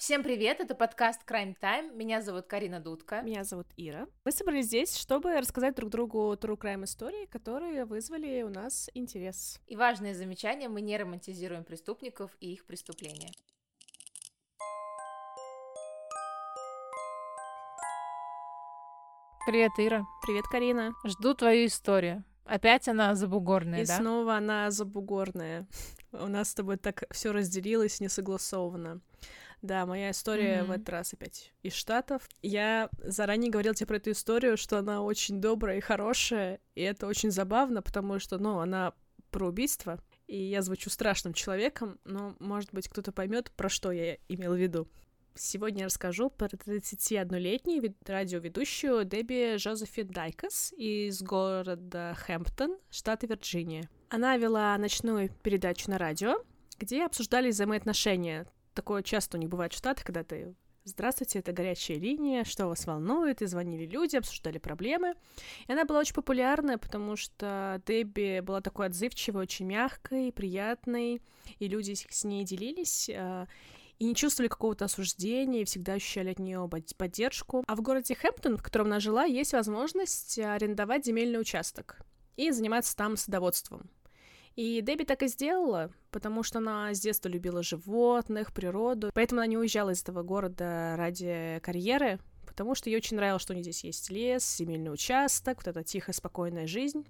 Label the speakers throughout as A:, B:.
A: Всем привет, это подкаст Crime Time. Меня зовут Карина Дудка.
B: Меня зовут Ира. Мы собрались здесь, чтобы рассказать друг другу true crime истории, которые вызвали у нас интерес.
A: И важное замечание, мы не романтизируем преступников и их преступления. Привет, Ира.
B: Привет, Карина.
A: Жду твою историю. Опять она забугорная,
B: И
A: да?
B: снова она забугорная. У нас с тобой так все разделилось, не согласовано. Да, моя история
A: Мгм.
B: в этот раз опять из Штатов. Я заранее говорила тебе про эту историю, что она очень добрая и хорошая, и это очень забавно, потому что, ну, она про убийство, и я звучу страшным человеком, но, может быть, кто-то поймет, про что я имела в виду. Сегодня я расскажу про 31-летнюю вед- радиоведущую Дебби Жозефин Дайкас из города Хэмптон, штата Вирджиния. Она вела ночную передачу на радио, где обсуждали взаимоотношения. Такое часто у них бывает в Штатах, когда ты Здравствуйте, это горячая линия, что вас волнует? И звонили люди, обсуждали проблемы. И она была очень популярная, потому что Дебби была такой отзывчивой, очень мягкой, приятной, и люди с с ней делились, а, и не чувствовали какого-то осуждения, и всегда ощущали от нее поддержку. А в городе Хэмптон, в котором она жила, есть возможность арендовать земельный участок и заниматься там садоводством. И Дебби так и сделала, потому что она с детства любила животных, природу, поэтому она не уезжала из этого города ради карьеры, потому что ей очень нравилось, что у нее здесь есть лес, земельный участок, вот эта тихая, спокойная жизнь.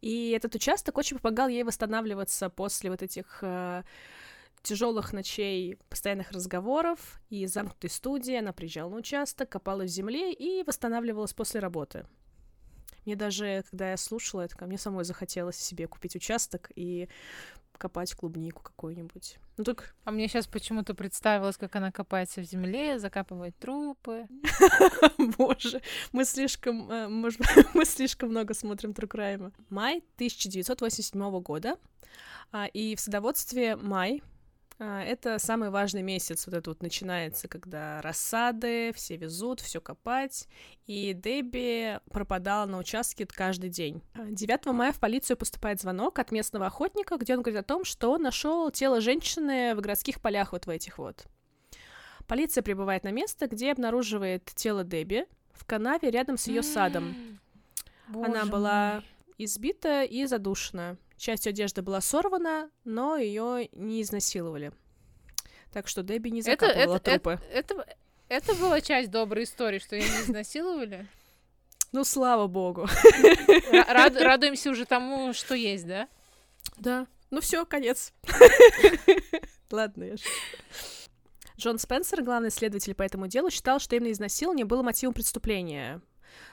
B: И этот участок очень помогал ей восстанавливаться после вот этих тяжелых ночей, постоянных разговоров и замкнутой студии. Она приезжала на участок, копала в земле и восстанавливалась после работы. Мне даже, когда я слушала это, ко мне самой захотелось себе купить участок и копать клубнику какую-нибудь. Ну только...
A: А мне сейчас почему-то представилось, как она копается в земле, закапывает трупы.
B: Боже, мы слишком, э, мы слишком много смотрим True Crime. Май 1987 года, а, и в садоводстве май это самый важный месяц, вот это вот начинается, когда рассады, все везут, все копать, и Дебби пропадала на участке каждый день. 9 мая в полицию поступает звонок от местного охотника, где он говорит о том, что он нашел тело женщины в городских полях вот в этих вот. Полиция прибывает на место, где обнаруживает тело Дебби в канаве рядом с ее садом. Она была избита и задушена. Часть одежды была сорвана, но ее не изнасиловали. Так что Дебби не закапывала
A: это,
B: трупы.
A: Это, это, это была часть доброй истории, что ее не изнасиловали.
B: Ну, слава богу.
A: Рад, радуемся уже тому, что есть, да?
B: Да. Ну все, конец. Ладно, я Джон Спенсер, главный следователь по этому делу, считал, что именно изнасилование было мотивом преступления.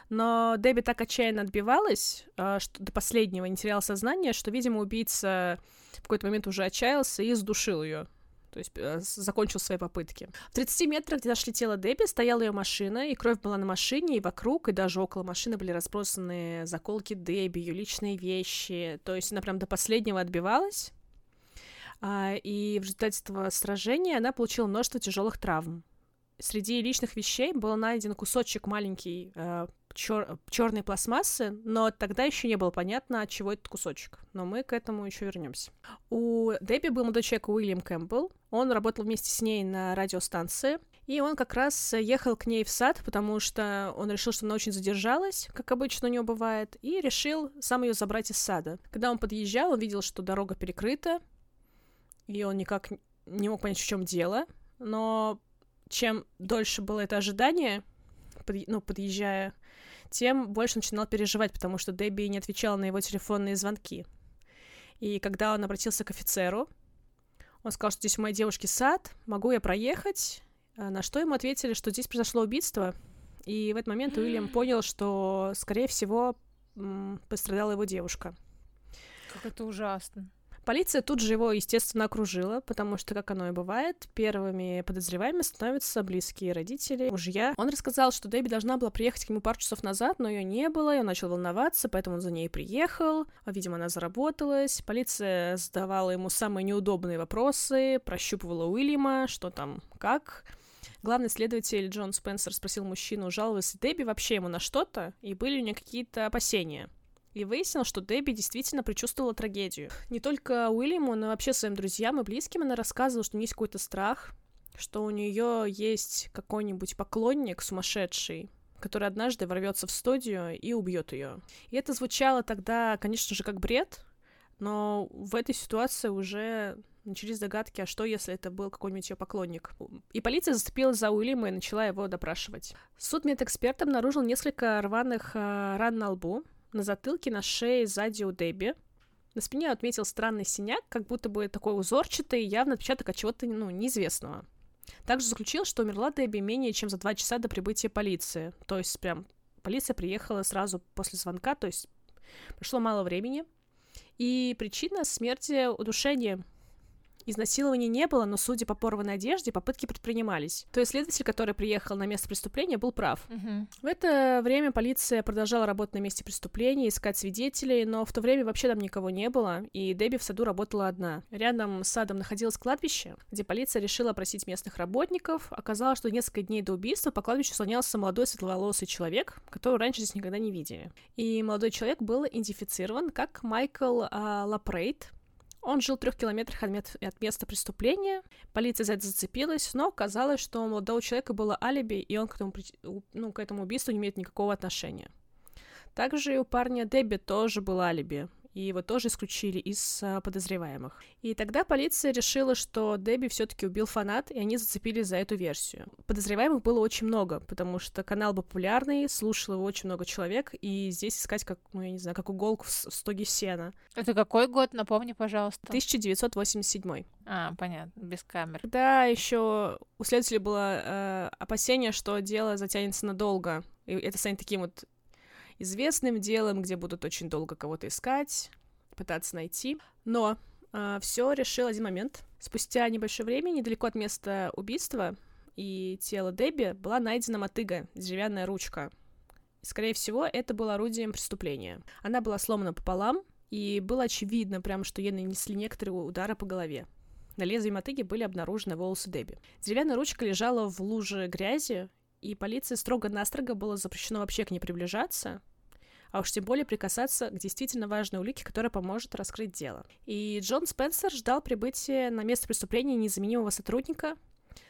B: Но Дебби так отчаянно отбивалась, что до последнего не теряла сознание, что, видимо, убийца в какой-то момент уже отчаялся и сдушил ее. То есть э, закончил свои попытки. В 30 метрах, где нашли тело Дебби, стояла ее машина, и кровь была на машине, и вокруг, и даже около машины были разбросаны заколки Дебби, ее личные вещи. То есть она прям до последнего отбивалась. А, и в результате этого сражения она получила множество тяжелых травм. Среди личных вещей был найден кусочек маленький э, чер- черной пластмассы, но тогда еще не было понятно, от чего этот кусочек. Но мы к этому еще вернемся. У Дебби был молодой человек Уильям Кэмпбелл. Он работал вместе с ней на радиостанции. И он как раз ехал к ней в сад, потому что он решил, что она очень задержалась, как обычно у него бывает, и решил сам ее забрать из сада. Когда он подъезжал, он видел, что дорога перекрыта, и он никак не мог понять, в чем дело. Но чем дольше было это ожидание, под, ну, подъезжая, тем больше начинал переживать, потому что Дебби не отвечала на его телефонные звонки. И когда он обратился к офицеру, он сказал, что здесь у моей девушки сад, могу я проехать? На что ему ответили, что здесь произошло убийство. И в этот момент Уильям понял, что, скорее всего, пострадала его девушка.
A: Как это ужасно.
B: Полиция тут же его, естественно, окружила, потому что, как оно и бывает, первыми подозреваемыми становятся близкие родители, мужья. Он рассказал, что Дебби должна была приехать к нему пару часов назад, но ее не было, и он начал волноваться, поэтому он за ней приехал. Видимо, она заработалась. Полиция задавала ему самые неудобные вопросы, прощупывала Уильяма, что там, как. Главный следователь Джон Спенсер спросил мужчину, жаловалась Дебби вообще ему на что-то, и были у нее какие-то опасения. И выяснил, что Дебби действительно предчувствовала трагедию. Не только Уильяму, но вообще своим друзьям и близким она рассказывала, что у нее есть какой-то страх, что у нее есть какой-нибудь поклонник сумасшедший, который однажды ворвется в студию и убьет ее. И это звучало тогда, конечно же, как бред, но в этой ситуации уже начались догадки, а что, если это был какой-нибудь ее поклонник. И полиция зацепилась за Уильяма и начала его допрашивать. Суд медэксперт обнаружил несколько рваных э, ран на лбу, на затылке, на шее, сзади у Дебби. На спине отметил странный синяк, как будто бы такой узорчатый, явно отпечаток от чего-то ну, неизвестного. Также заключил, что умерла Дебби менее чем за два часа до прибытия полиции. То есть прям полиция приехала сразу после звонка, то есть прошло мало времени. И причина смерти — удушение. Изнасилования не было, но, судя по порванной одежде, попытки предпринимались. То есть следователь, который приехал на место преступления, был прав.
A: Мгм.
B: В это время полиция продолжала работать на месте преступления, искать свидетелей, но в то время вообще там никого не было, и Дебби в саду работала одна. Рядом с садом находилось кладбище, где полиция решила опросить местных работников. Оказалось, что несколько дней до убийства по кладбищу слонялся молодой светловолосый человек, которого раньше здесь никогда не видели. И молодой человек был идентифицирован как Майкл а, Лапрейт, он жил в трех километрах от, места преступления. Полиция за это зацепилась, но оказалось, что у молодого человека было алиби, и он к этому, ну, к этому убийству не имеет никакого отношения. Также и у парня Дебби тоже было алиби, и его тоже исключили из а, подозреваемых. И тогда полиция решила, что Дебби все-таки убил фанат, и они зацепились за эту версию. Подозреваемых было очень много, потому что канал популярный, слушал его очень много человек, и здесь искать, как, ну, я не знаю, как иголку в стоге сена.
A: Это какой год? Напомни, пожалуйста.
B: 1987.
A: А, понятно, без камер.
B: Тогда еще у следователей было э, опасение, что дело затянется надолго. И это станет таким вот известным делом, где будут очень долго кого-то искать, пытаться найти. Но все решил один момент. Спустя небольшое время, недалеко от места убийства и тела Дебби, была найдена мотыга, деревянная ручка. Скорее всего, это было орудием преступления. Она была сломана пополам, и было очевидно прям, что ей нанесли некоторые удары по голове. На лезвии мотыги были обнаружены волосы Дебби. Деревянная ручка лежала в луже грязи, и полиции строго-настрого было запрещено вообще к ней приближаться, а уж тем более прикасаться к действительно важной улике, которая поможет раскрыть дело. И Джон Спенсер ждал прибытия на место преступления незаменимого сотрудника,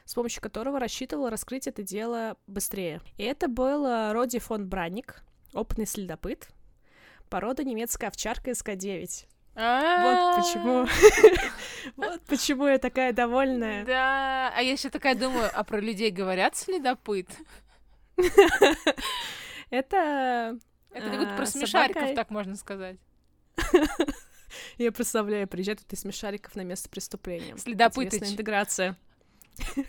B: с помощью которого рассчитывал раскрыть это дело быстрее. И это был э, Роди фон Бранник, опытный следопыт, порода немецкая овчарка СК-9. Вот почему... Вот почему я такая довольная.
A: Да, а я еще такая думаю, а про людей говорят следопыт?
B: Это...
A: Это как будто
B: А,
A: про
B: собака-
A: смешариков, так можно сказать.
B: Я представляю, приезжает тут из смешариков на место преступления.
A: Следопытыч.
B: Интересная интеграция.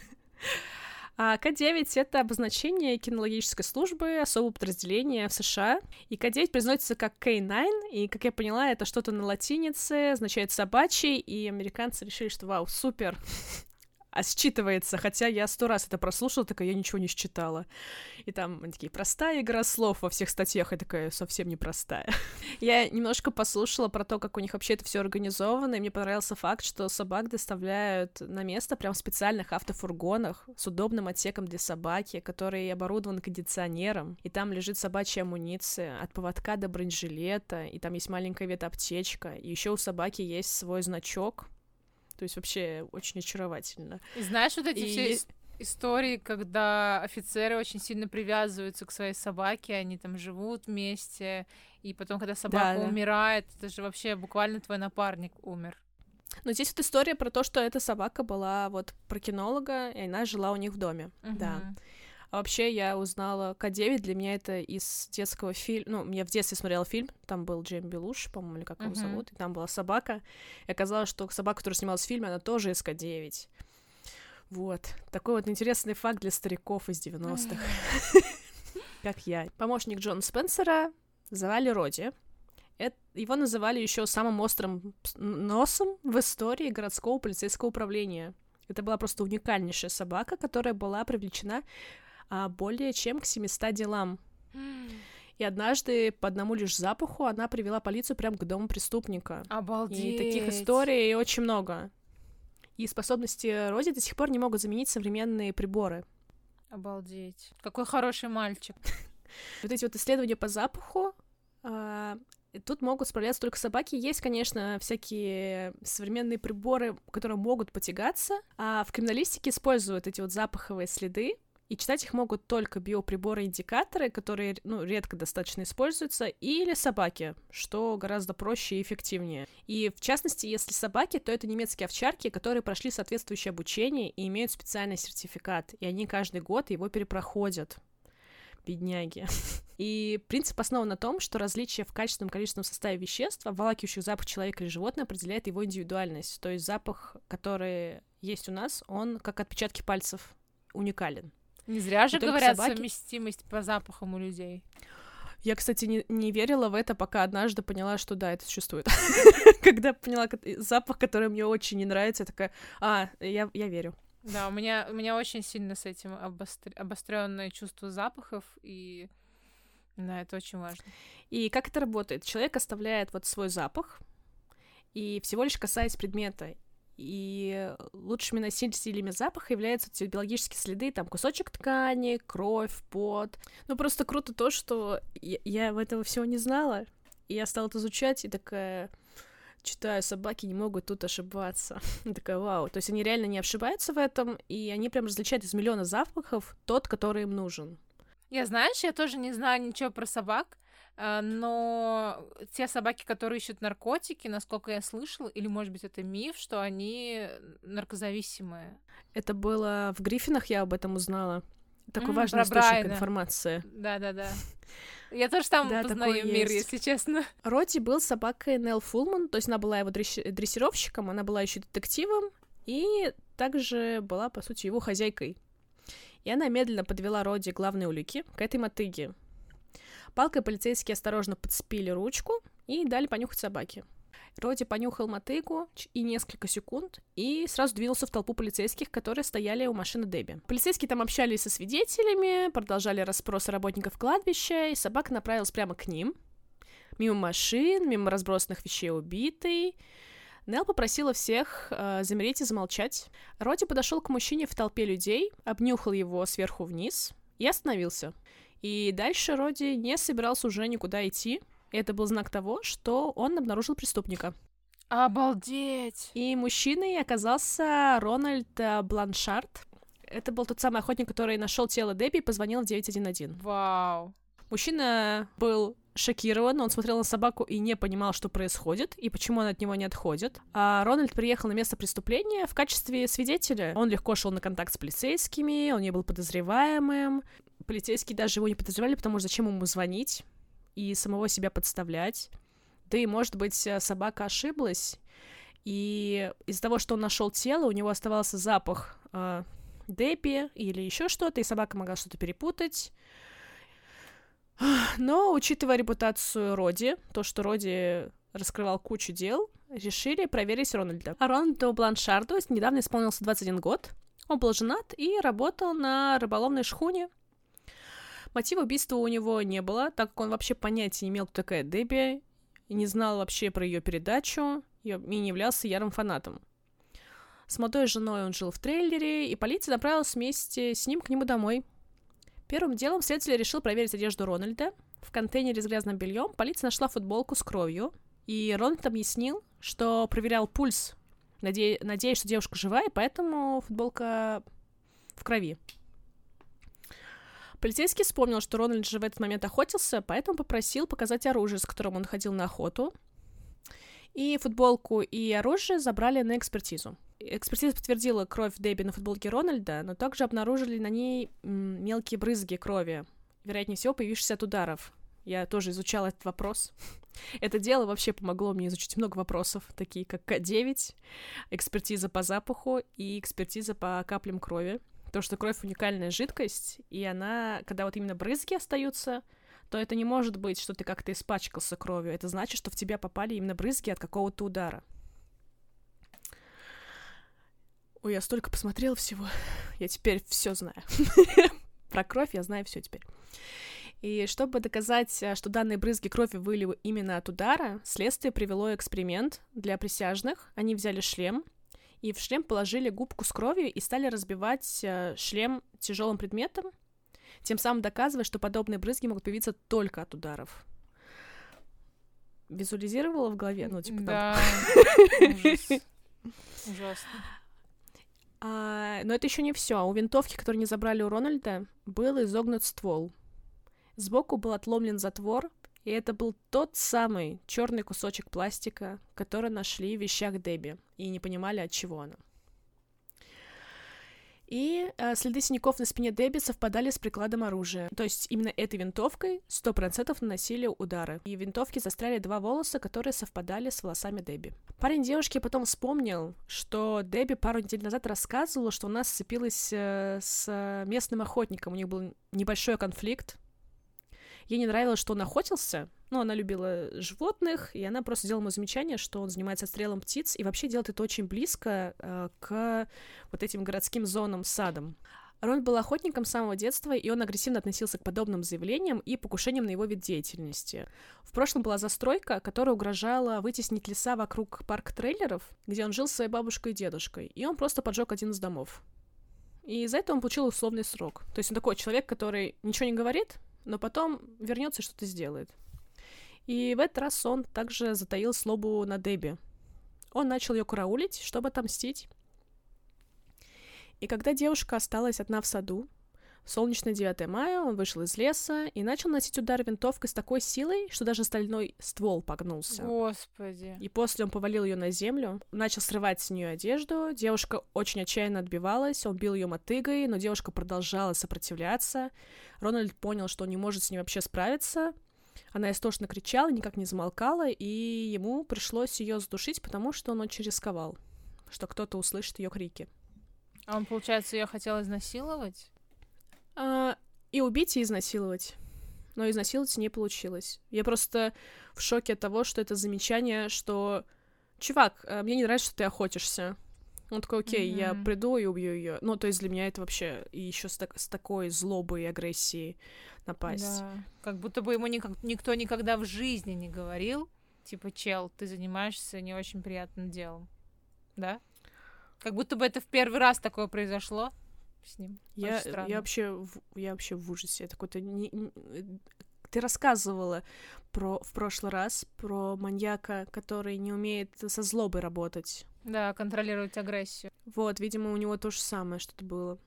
B: А К9 — это обозначение кинологической службы особого подразделения в США. И К9 произносится как K9, и, как я поняла, это что-то на латинице, означает собачий, и американцы решили, что вау, супер, а считывается, хотя я сто раз это прослушала, такая, я ничего не считала. И там они такие, простая игра слов во всех статьях, я такая, совсем непростая. Я немножко послушала про то, как у них вообще это все организовано, и мне понравился факт, что собак доставляют на место прям в специальных автофургонах с удобным отсеком для собаки, который оборудован кондиционером, и там лежит собачья амуниция от поводка до бронежилета, и там есть маленькая ветаптечка, и еще у собаки есть свой значок, то есть вообще очень очаровательно.
A: И знаешь, вот эти
B: И-
A: все ис- истории, когда офицеры очень сильно привязываются к своей собаке, они там живут вместе, и потом, когда собака
B: Да-да.
A: умирает, это же вообще буквально твой напарник умер.
B: Но здесь вот история про то, что эта собака была вот про кинолога, и она жила у них в доме. Да. А вообще я узнала К9, для меня это из детского фильма, ну, я в детстве смотрела фильм, там был Джейм Белуш, по-моему, или как его
A: Мгм.
B: зовут, и там была собака, и оказалось, что собака, которая снималась в фильме, она тоже из К9. Вот. Такой вот интересный факт для стариков из 90-х, как я. Помощник Джона Спенсера звали Роди. Его называли еще самым острым носом в истории городского полицейского управления. Это была просто уникальнейшая собака, которая была привлечена более чем к 700 делам. И однажды по одному лишь запаху она привела полицию прямо к дому преступника.
A: Обалдеть.
B: И таких историй очень много. И способности Рози до сих пор не могут заменить современные приборы.
A: Обалдеть. Какой хороший мальчик.
B: Вот эти вот исследования по запаху, а, Тут могут справляться только собаки. Есть, конечно, всякие современные приборы, которые могут потягаться, а в криминалистике используют эти вот запаховые следы, и читать их могут только биоприборы-индикаторы, которые, ну, редко достаточно используются, или собаки, что гораздо проще и эффективнее. И, в частности, если собаки, то это немецкие овчарки, которые прошли соответствующее обучение и имеют специальный сертификат, и они каждый год его перепроходят бедняги. И принцип основан на том, что различие в качественном количественном составе веществ, обволакивающих запах человека или животного, определяет его индивидуальность. То есть запах, который есть у нас, он как отпечатки пальцев уникален.
A: Не зря же говорят собаки... совместимость по запахам у людей.
B: Я, кстати, не, не верила в это, пока однажды поняла, что да, это существует. Когда поняла запах, который мне очень не нравится, я такая, а, я, я верю.
A: Да, у меня, у меня очень сильно с этим обостр... обостренное чувство запахов, и да, это очень важно.
B: И как это работает? Человек оставляет вот свой запах, и всего лишь касаясь предмета. И лучшими носителями запаха являются эти биологические следы, там кусочек ткани, кровь, пот. Ну просто круто то, что я, я этого всего не знала, и я стала это изучать, и такая читаю, собаки не могут тут ошибаться. Я такая, вау. То есть они реально не ошибаются в этом, и они прям различают из миллиона запахов тот, который им нужен.
A: Я, знаешь, я тоже не знаю ничего про собак, но те собаки, которые ищут наркотики, насколько я слышала, или, может быть, это миф, что они наркозависимые.
B: Это было в Гриффинах, я об этом узнала. Такой mm, важный источник Брайана. информации.
A: Да-да-да. Я тоже там да, познаю мир, есть. если честно.
B: Роди был собакой Нелл Фулман, то есть она была его дрессировщиком, она была еще детективом, и также была, по сути, его хозяйкой. И она медленно подвела Роди главные улики к этой мотыге. Палкой полицейские осторожно подцепили ручку и дали понюхать собаке. Роди понюхал мотыгу и несколько секунд, и сразу двинулся в толпу полицейских, которые стояли у машины Дебби. Полицейские там общались со свидетелями, продолжали расспросы работников кладбища, и собака направилась прямо к ним. Мимо машин, мимо разбросанных вещей убитой. Нел попросила всех э, замереть и замолчать. Роди подошел к мужчине в толпе людей, обнюхал его сверху вниз и остановился. И дальше Роди не собирался уже никуда идти, и это был знак того, что он обнаружил преступника.
A: Обалдеть!
B: И мужчиной оказался Рональд э, Бланшард. Это был тот самый охотник, который нашел тело Дебби и позвонил в 911.
A: Вау!
B: Мужчина был шокирован, он смотрел на собаку и не понимал, что происходит, и почему он от него не отходит. А Рональд приехал на место преступления в качестве свидетеля. Он легко шел на контакт с полицейскими, он не был подозреваемым. Полицейские даже его не подозревали, потому что зачем ему звонить? и самого себя подставлять. Да и, может быть, э, собака ошиблась, и из-за того, что он нашел тело, у него оставался запах э, Депи или еще что-то, и собака могла что-то перепутать. Но, учитывая репутацию Роди, то, что Роди раскрывал кучу дел, решили проверить Рональда. А Рональду Бланшарду недавно исполнился 21 год. Он был женат и работал на рыболовной шхуне Мотива убийства у него не было, так как он вообще понятия не имел, кто такая Дебби, и не знал вообще про ее передачу, и не являлся ярым фанатом. С молодой женой он жил в трейлере, и полиция направилась вместе с ним к нему домой. Первым делом следователь решил проверить одежду Рональда. В контейнере с грязным бельем полиция нашла футболку с кровью, и Рональд объяснил, что проверял пульс, наде... надеясь, что девушка живая, поэтому футболка в крови. Полицейский вспомнил, что Рональд же в этот момент охотился, поэтому попросил показать оружие, с которым он ходил на охоту. И футболку и оружие забрали на экспертизу. Экспертиза подтвердила кровь Дебби на футболке Рональда, но также обнаружили на ней мелкие брызги крови, вероятнее всего, появившиеся от ударов. Я тоже изучала этот вопрос. Это дело вообще помогло мне изучить много вопросов, такие как К9, экспертиза по запаху и экспертиза по каплям крови. Потому что кровь уникальная жидкость, и она, когда вот именно брызги остаются, то это не может быть, что ты как-то испачкался кровью. Это значит, что в тебя попали именно брызги от какого-то удара. Ой, я столько посмотрела всего. Я теперь все знаю. Про кровь я знаю все теперь. И чтобы доказать, э, что данные брызги крови были именно от удара, следствие привело эксперимент для присяжных. Они взяли шлем, и в шлем положили губку с кровью и стали разбивать э, шлем тяжелым предметом, тем самым доказывая, что подобные брызги могут появиться только от ударов. визуализировала в голове, ну, типа там...
A: Да. Ужас. Ужасно.
B: А, но это еще не все. У винтовки, которую не забрали у Рональда, был изогнут ствол. Сбоку был отломлен затвор, и это был тот самый черный кусочек пластика, который нашли в вещах Дебби, и не понимали, от чего она. И э, следы синяков на спине Дебби совпадали с прикладом оружия. То есть именно этой винтовкой 100% наносили удары. И в винтовке застряли два волоса, которые совпадали с волосами Дебби. Парень девушки потом вспомнил, что Дебби пару недель назад рассказывала, что она сцепилась э, с местным охотником. У них был небольшой конфликт. Ей не нравилось, что он охотился, ну, она любила животных, и она просто делала ему замечание, что он занимается отстрелом птиц, и вообще делает это очень близко э, к вот этим городским зонам, садам. Рон был охотником с самого детства, и он агрессивно относился к подобным заявлениям и покушениям на его вид деятельности. В прошлом была застройка, которая угрожала вытеснить леса вокруг парк трейлеров, где он жил с своей бабушкой и дедушкой, и он просто поджег один из домов. И из-за этого он получил условный срок. То есть он такой человек, который ничего не говорит, но потом вернется и что-то сделает. И в этот раз он также затаил слобу на Дебби. Он начал ее караулить, чтобы отомстить. И когда девушка осталась одна в саду, солнечное 9 мая он вышел из леса и начал носить удар винтовкой с такой силой, что даже стальной ствол погнулся.
A: Господи.
B: И после он повалил ее на землю, начал срывать с нее одежду. Девушка очень отчаянно отбивалась, он бил ее мотыгой, но девушка продолжала сопротивляться. Рональд понял, что он не может с ней вообще справиться, она истошно кричала, никак не замолкала, и ему пришлось ее задушить, потому что он очень рисковал, что кто-то услышит ее крики.
A: А он, получается, ее хотел изнасиловать?
B: А, и убить, и изнасиловать. Но изнасиловать не получилось. Я просто в шоке от того, что это замечание, что чувак, э, мне не нравится, что ты охотишься. Он такой, окей, mm-hmm. я приду и убью ее. Ну, то есть для меня это вообще и еще с, так, с такой злобой и агрессией напасть.
A: Да. Как будто бы ему никак, никто никогда в жизни не говорил, типа, чел, ты занимаешься не очень приятным делом. Да? Как будто бы это в первый раз такое произошло с ним.
B: Я, я вообще, я вообще в ужасе. Это какой-то не, не, ты рассказывала про в прошлый раз про маньяка, который не умеет со злобой работать.
A: Да, контролировать агрессию.
B: Вот, видимо, у него то же самое что-то было.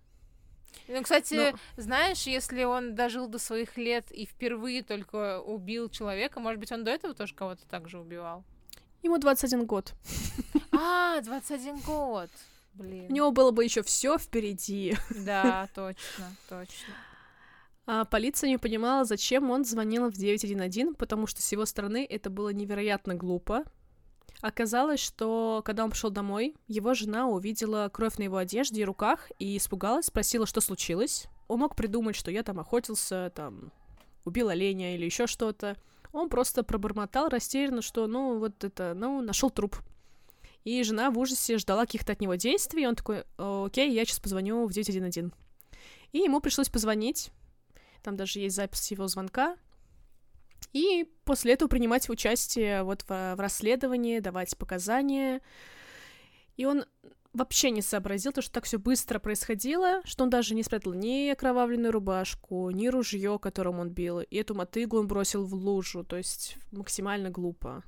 A: Ну, кстати, Но... знаешь, если он дожил до своих лет и впервые только убил человека, может быть, он до этого тоже кого-то так же убивал?
B: Ему 21 год.
A: А, 21 год. Блин.
B: У него было бы еще все впереди.
A: Да, точно, точно.
B: А полиция не понимала, зачем он звонил в 911, потому что с его стороны это было невероятно глупо. Оказалось, что когда он пришел домой, его жена увидела кровь на его одежде и руках и испугалась, спросила, что случилось. Он мог придумать, что я там охотился, там убил оленя или еще что-то. Он просто пробормотал растерянно, что, ну, вот это, ну, нашел труп. И жена в ужасе ждала каких-то от него действий, и он такой, окей, я сейчас позвоню в 911. И ему пришлось позвонить, там даже есть запись его звонка, и после этого принимать участие вот в, в расследовании, давать показания. И он вообще не сообразил, то, что так все быстро происходило, что он даже не спрятал ни окровавленную рубашку, ни ружье, которым он бил, и эту мотыгу он бросил в лужу, то есть максимально глупо.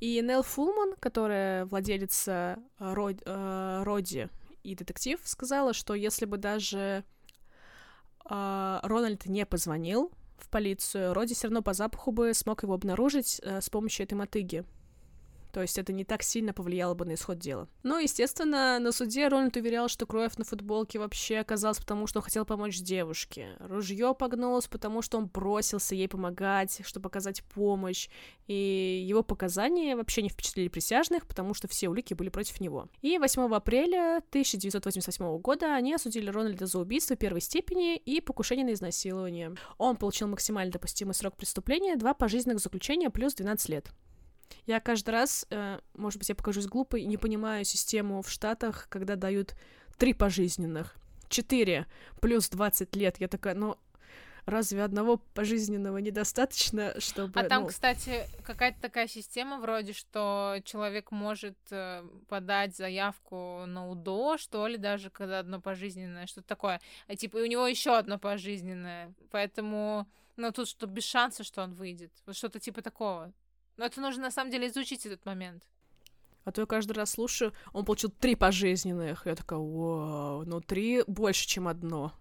B: И Нелл Фулман, которая владелица Род, э, Роди и детектив, сказала, что если бы даже э, Рональд не позвонил, в полицию, Роди все равно по запаху бы смог его обнаружить э, с помощью этой мотыги. То есть это не так сильно повлияло бы на исход дела. Но, естественно, на суде Рональд уверял, что кровь на футболке вообще оказалась потому, что он хотел помочь девушке. Ружье погнулось, потому что он бросился ей помогать, чтобы оказать помощь. И его показания вообще не впечатлили присяжных, потому что все улики были против него. И 8 апреля 1988 года они осудили Рональда за убийство первой степени и покушение на изнасилование. Он получил максимально допустимый срок преступления, два пожизненных заключения плюс 12 лет. Я каждый раз, э, может быть, я покажусь глупой, не понимаю систему в Штатах, когда дают три пожизненных, четыре плюс 20 лет. Я такая, ну, разве одного пожизненного недостаточно, чтобы...
A: А там,
B: ну...
A: кстати, какая-то такая система вроде, что человек может э, подать заявку на УДО, что ли, даже когда одно пожизненное, что-то такое. А типа и у него еще одно пожизненное. Поэтому, ну, тут что без шанса, что он выйдет. Вот что-то типа такого. Но это нужно на самом деле изучить этот момент.
B: А то я каждый раз слушаю, он получил три пожизненных. Я такая, вау, ну три больше, чем одно.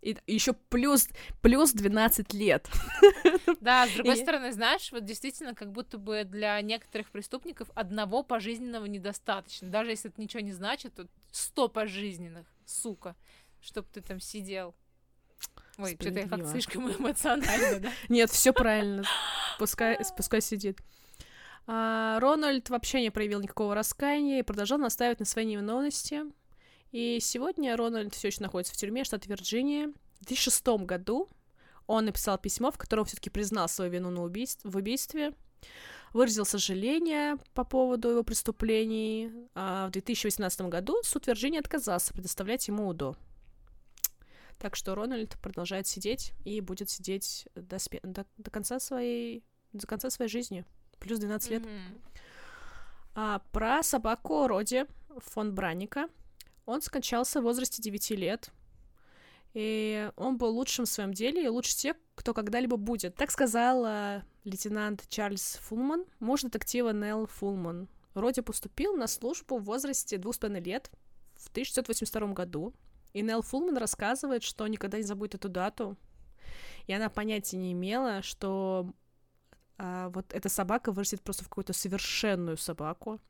B: И еще плюс, плюс 12 лет.
A: Да, с другой и... стороны, знаешь, вот действительно, как будто бы для некоторых преступников одного пожизненного недостаточно. Даже если это ничего не значит, то 100 пожизненных, сука, чтобы ты там сидел. Ой, что-то я как слишком эмоционально, да?
B: Нет, все правильно. Пускай, пускай сидит. А, Рональд вообще не проявил никакого раскаяния и продолжал настаивать на своей невиновности. И сегодня Рональд все еще находится в тюрьме штата Вирджиния. В 2006 году он написал письмо, в котором все-таки признал свою вину на убийств, в убийстве, выразил сожаление по поводу его преступлений. А в 2018 году суд Вирджинии отказался предоставлять ему УДО. Так что Рональд продолжает сидеть и будет сидеть до, спе- до, до конца своей до конца своей жизни плюс 12 лет. Mm-hmm. А, про собаку Роди фон Бранника. Он скончался в возрасте 9 лет. И он был лучшим в своем деле и лучше тех, кто когда-либо будет. Так сказал лейтенант Чарльз Фулман, муж детектива Нелл Фулман. Роди поступил на службу в возрасте двух с половиной лет в 1982 году. И Нелл Фулман рассказывает, что никогда не забудет эту дату. И она понятия не имела, что а, вот эта собака вырастет просто в какую-то совершенную собаку.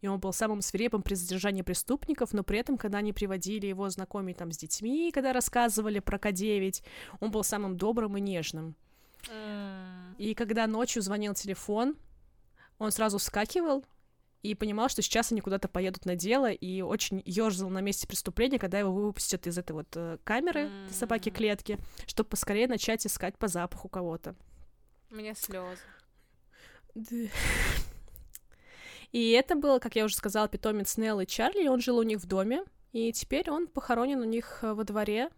B: И он был самым свирепым при задержании преступников, но при этом, когда они приводили его знакомые там с детьми, когда рассказывали про К-9, он был самым добрым и нежным. Mm. И когда ночью звонил телефон, он сразу вскакивал и понимал, что сейчас они куда-то поедут на дело, и очень ерзал на месте преступления, когда его выпустят из этой вот э, камеры mm. собаки-клетки, чтобы поскорее начать искать по запаху кого-то.
A: У меня слезы.
B: И это было, как я уже сказала, питомец Нелл и Чарли, он жил у них в доме, и теперь он похоронен у них э, во дворе.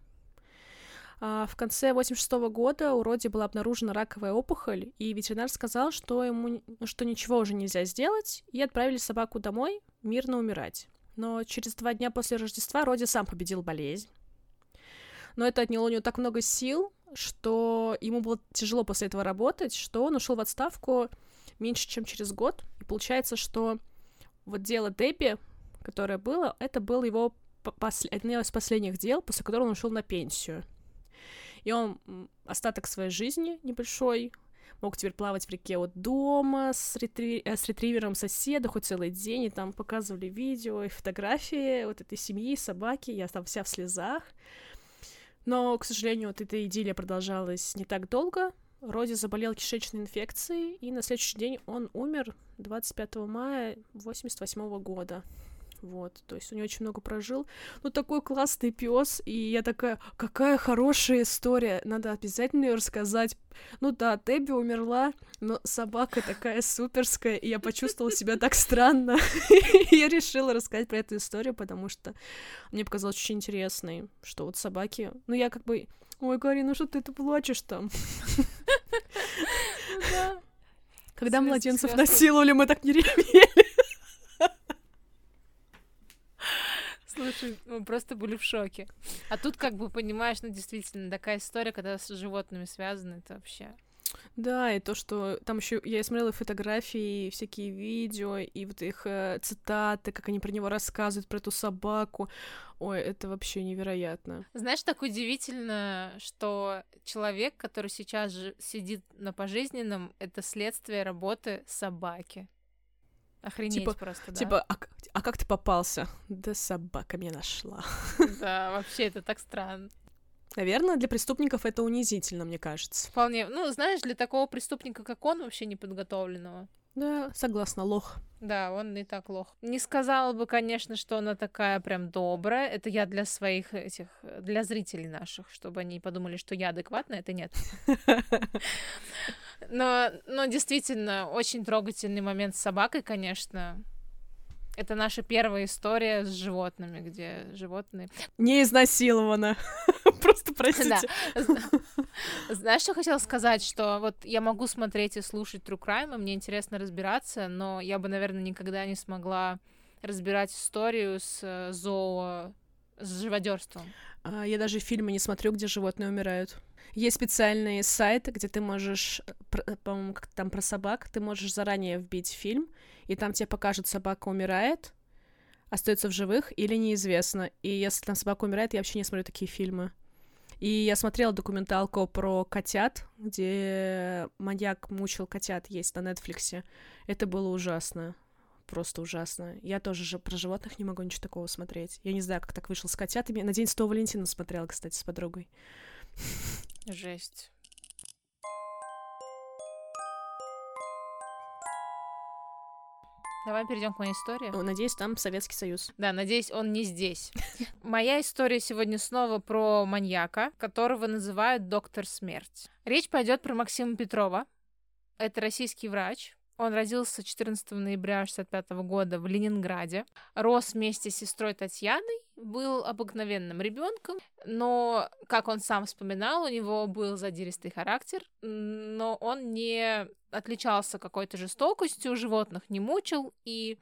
B: А, в конце 86 -го года у Роди была обнаружена раковая опухоль, и ветеринар сказал, что ему что ничего уже нельзя сделать, и отправили собаку домой мирно умирать. Но через два дня после Рождества Роди сам победил болезнь. Но это отняло у него так много сил, что ему было тяжело после этого работать, что он ушел в отставку меньше, чем через год. И получается, что вот дело Дебби, которое было, это был его одно из последних дел, после которого он ушел на пенсию. И он остаток своей жизни небольшой мог теперь плавать в реке от дома с, ретри... Э, с ретривером соседа хоть целый день, и там показывали видео и фотографии вот этой семьи, собаки, я там вся в слезах. Но, к сожалению, вот эта идиллия продолжалась не так долго. Роди заболел кишечной инфекцией, и на следующий день он умер 25 мая 88 года. Вот, то есть он очень много прожил. Ну, такой классный пес, и я такая, какая хорошая история, надо обязательно ее рассказать. Ну да, Тебби умерла, но собака такая суперская, и я почувствовала себя так странно. Я решила рассказать про эту историю, потому что мне показалось очень интересной, что вот собаки... Ну, я как бы... Ой, Карина, ну что ты ты плачешь там? Ну Когда младенцев насиловали, мы так не ревели.
A: Слушай, мы просто были в шоке. А тут, как бы, понимаешь, ну, действительно, такая история, когда с животными связаны, это вообще...
B: Да, и то, что там еще я смотрела фотографии, всякие видео, и вот их э, цитаты, как они про него рассказывают, про эту собаку. Ой, это вообще невероятно.
A: Знаешь, так удивительно, что человек, который сейчас же сидит на пожизненном, это следствие работы собаки. Охренеть
B: типа,
A: просто, да.
B: Типа, а, а как ты попался? Да собака меня нашла.
A: Да, вообще это так странно.
B: Наверное, для преступников это унизительно, мне кажется.
A: Вполне. Ну, знаешь, для такого преступника, как он, вообще неподготовленного.
B: Да, согласна, лох.
A: Да, он не так лох. Не сказала бы, конечно, что она такая прям добрая. Это я для своих этих, для зрителей наших, чтобы они подумали, что я адекватная, это нет. Но, но действительно, очень трогательный момент с собакой, конечно. Это наша первая история с животными, где животные...
B: Не изнасиловано. Просто простите.
A: Знаешь, что хотела сказать? Что вот я могу смотреть и слушать True Crime, и мне интересно разбираться, но я бы, наверное, никогда не смогла разбирать историю с э, зоо с живодерством.
B: А, я даже фильмы не смотрю, где животные умирают. Есть специальные сайты, где ты можешь, э, по-моему, как там про собак, ты можешь заранее вбить фильм, и там тебе покажут, собака умирает, остается в живых или неизвестно. И если там собака умирает, я вообще не смотрю такие фильмы. И я смотрела документалку про котят, где маньяк мучил котят, есть на Нетфликсе. Это было ужасно. Просто ужасно. Я тоже же про животных не могу ничего такого смотреть. Я не знаю, как так вышло с котятами. На День Святого Валентина смотрела, кстати, с подругой.
A: Жесть. Давай перейдем к моей истории.
B: Надеюсь, там Советский Союз.
A: Да, надеюсь, он не здесь. Моя история сегодня снова про маньяка, которого называют доктор смерть. Речь пойдет про Максима Петрова. Это российский врач, он родился 14 ноября 1965 года в Ленинграде. Рос вместе с сестрой Татьяной, был обыкновенным ребенком, но, как он сам вспоминал, у него был задиристый характер, но он не отличался какой-то жестокостью, животных не мучил и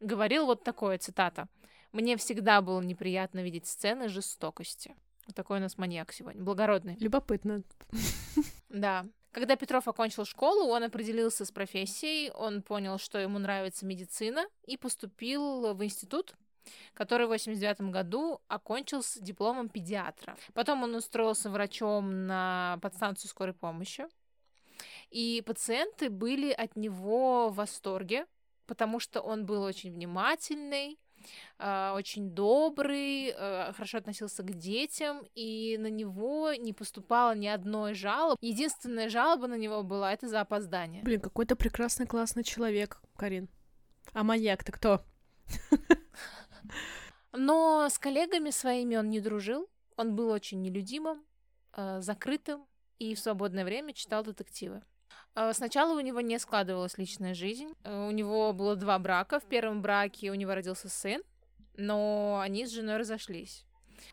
A: говорил вот такое, цитата. «Мне всегда было неприятно видеть сцены жестокости». Вот такой у нас маньяк сегодня, благородный.
B: Любопытно.
A: Да. Когда Петров окончил школу, он определился с профессией, он понял, что ему нравится медицина, и поступил в институт, который в 89 году окончил с дипломом педиатра. Потом он устроился врачом на подстанцию скорой помощи, и пациенты были от него в восторге, потому что он был очень внимательный, а, очень добрый, э, хорошо относился к детям, и на него не поступало ни одной жалобы. Единственная жалоба на него была это за опоздание.
B: Блин, какой-то прекрасный, классный человек, Карин. А маньяк-то кто?
A: Но с коллегами своими он не дружил. Он был очень нелюдимым, э, закрытым и в свободное время читал детективы. Э, сначала у него не складывалась личная жизнь. У него было два брака. В первом браке у него родился сын, но они с женой разошлись.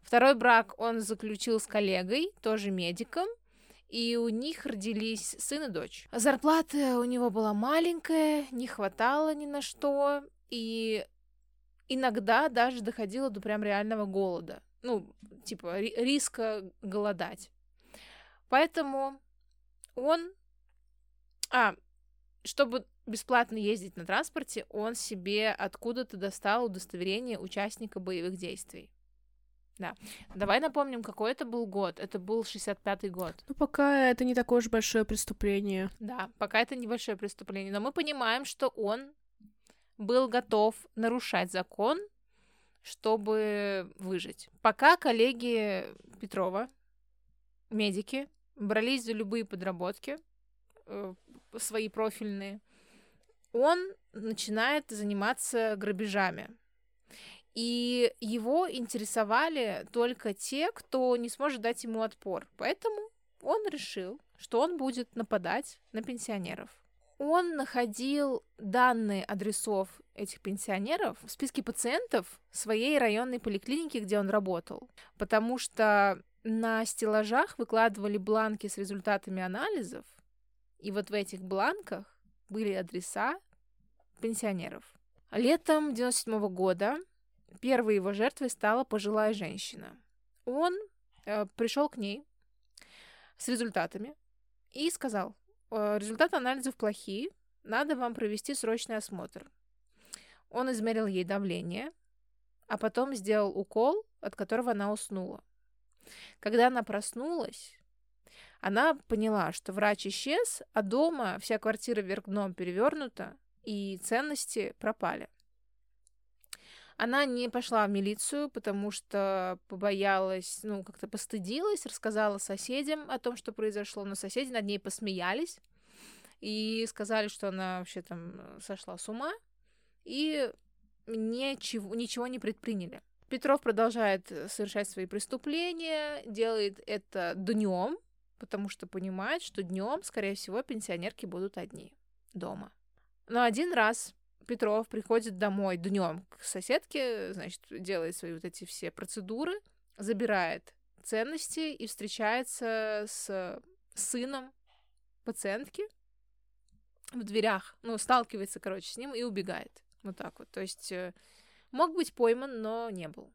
A: Второй брак он заключил с коллегой, тоже медиком, и у них родились сын и дочь. Зарплата у него была маленькая, не хватало ни на что, и иногда даже доходило до прям реального голода. Ну, типа риска голодать. Поэтому он... А, чтобы бесплатно ездить на транспорте, он себе откуда-то достал удостоверение участника боевых действий. Да. Давай напомним, какой это был год. Это был 65-й год.
B: Ну, пока это не такое уж большое преступление.
A: Да, пока это небольшое преступление. Но мы понимаем, что он был готов нарушать закон, чтобы выжить. Пока коллеги Петрова, медики, брались за любые подработки, э, свои профильные, он начинает заниматься грабежами. И его интересовали только те, кто не сможет дать ему отпор. Поэтому он решил, что он будет нападать на пенсионеров. Он находил данные адресов этих пенсионеров в списке пациентов своей районной поликлиники, где он работал, потому что на стеллажах выкладывали бланки с результатами анализов, и вот в этих бланках были адреса пенсионеров. Летом 97 -го года первой его жертвой стала пожилая женщина. Он э, пришел к ней с результатами и сказал, «Э, результаты анализов плохие, надо вам провести срочный осмотр. Он измерил ей давление, а потом сделал укол, от которого она уснула. Когда она проснулась, она поняла, что врач исчез, а дома вся квартира вверх дном перевернута, и ценности пропали. Она не пошла в милицию, потому что побоялась, ну, как-то постыдилась, рассказала соседям о том, что произошло, но соседи над ней посмеялись и сказали, что она вообще там э, сошла с ума, и ничего, ничего не предприняли. Петров продолжает совершать свои преступления, делает это днем, потому что понимает, что днем, скорее всего, пенсионерки будут одни дома. Но один раз Петров приходит домой днем к соседке, значит, делает свои вот эти все процедуры, забирает ценности и встречается с сыном пациентки в дверях, ну, сталкивается, короче, с ним и убегает. Вот так вот. То есть э, мог быть пойман, но не был.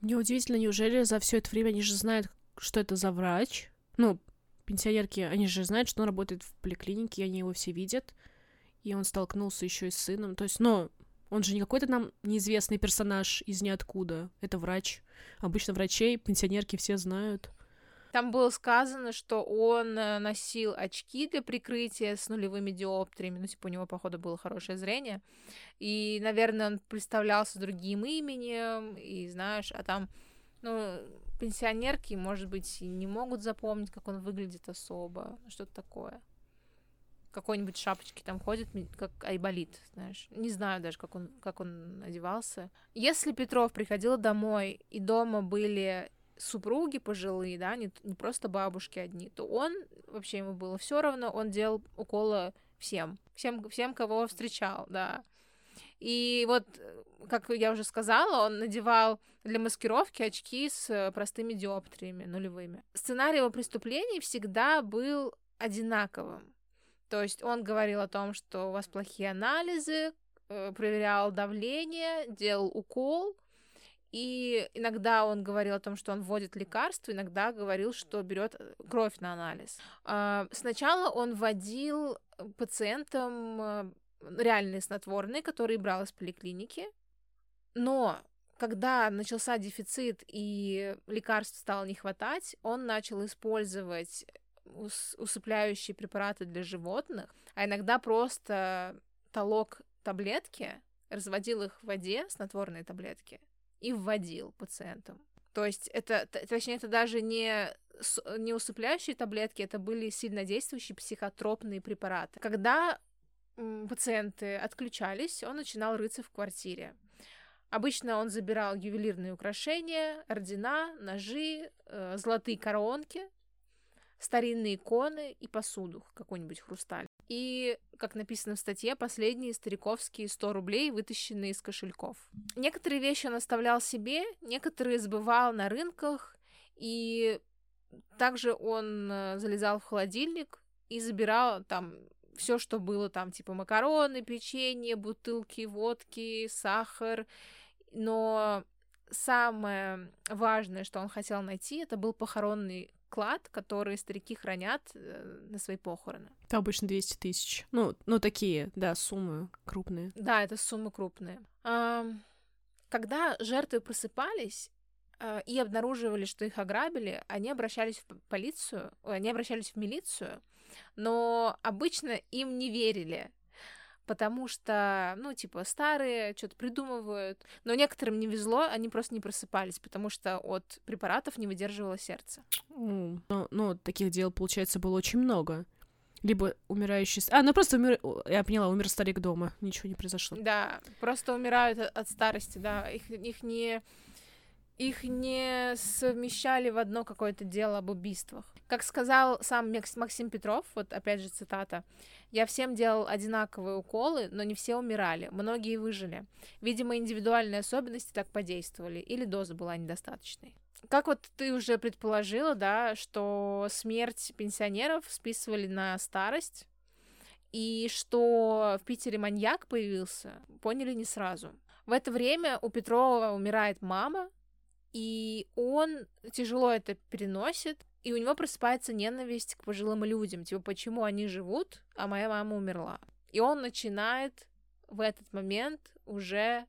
B: Мне удивительно, неужели за все это время они же знают, что это за врач? Ну, пенсионерки, они же знают, что он работает в поликлинике, они его все видят. И он столкнулся еще и с сыном. То есть, ну, он же не какой-то нам неизвестный персонаж из ниоткуда. Это врач. Обычно врачей, пенсионерки все знают.
A: Там было сказано, что он э, носил очки для прикрытия с нулевыми диоптриями. Ну, типа, у него, походу, было хорошее зрение. И, наверное, он представлялся другим именем, и, знаешь, а там, ну, пенсионерки, может быть, не могут запомнить, как он выглядит особо, что-то такое. Какой-нибудь шапочки там ходит, как Айболит, знаешь. Не знаю даже, как он, как он одевался. Если Петров приходил домой, и дома были супруги пожилые, да, не, не просто бабушки одни, то он, вообще ему было все равно, он делал уколы всем, всем, всем, кого встречал, да. И вот, как я уже сказала, он надевал для маскировки очки с простыми диоптриями нулевыми. Сценарий его преступлений всегда был одинаковым. То есть он говорил о том, что у вас плохие анализы, э, проверял давление, делал укол, и иногда он говорил о том, что он вводит лекарства, иногда говорил, что берет э, кровь на анализ. А, сначала он вводил пациентам э, реальные снотворные, которые брал из поликлиники, но когда начался дефицит и лекарств стало не хватать, он начал использовать усыпляющие препараты для животных, а иногда просто толок таблетки, разводил их в воде, снотворные таблетки, и вводил пациентам. То есть это, точнее, это даже не, не усыпляющие таблетки, это были сильнодействующие психотропные препараты. Когда пациенты отключались, он начинал рыться в квартире. Обычно он забирал ювелирные украшения, ордена, ножи, э, золотые коронки, старинные иконы и посуду, какой-нибудь хрусталь. И, как написано в статье, последние стариковские 100 рублей, вытащенные из кошельков. Некоторые вещи он оставлял себе, некоторые сбывал на рынках, и также он э, залезал в холодильник и забирал там все, что было там, типа макароны, печенье, бутылки водки, сахар. Но самое важное, что он хотел найти, это был похоронный клад, который старики хранят э, на свои похороны.
B: Это обычно 200 тысяч. Ну, ну, такие, да, суммы крупные.
A: Да, это суммы крупные. Когда жертвы просыпались и обнаруживали, что их ограбили, они обращались в полицию, они обращались в милицию, но обычно им не верили, потому что, ну, типа, старые что-то придумывают. Но некоторым не везло, они просто не просыпались, потому что от препаратов не выдерживало сердце.
B: Mm. Ну, ну, таких дел, получается, было очень много. Либо умирающий... А, ну просто умер... Я поняла, умер старик дома. Ничего не произошло.
A: Да, просто умирают от старости, да. Их, их не их не совмещали в одно какое-то дело об убийствах. Как сказал сам Максим Петров, вот опять же цитата, «Я всем делал одинаковые уколы, но не все умирали, многие выжили. Видимо, индивидуальные особенности так подействовали, или доза была недостаточной». Как вот ты уже предположила, да, что смерть пенсионеров списывали на старость, и что в Питере маньяк появился, поняли не сразу. В это время у Петрова умирает мама, и он тяжело это переносит, и у него просыпается ненависть к пожилым людям, типа, почему они живут, а моя мама умерла. И он начинает в этот момент уже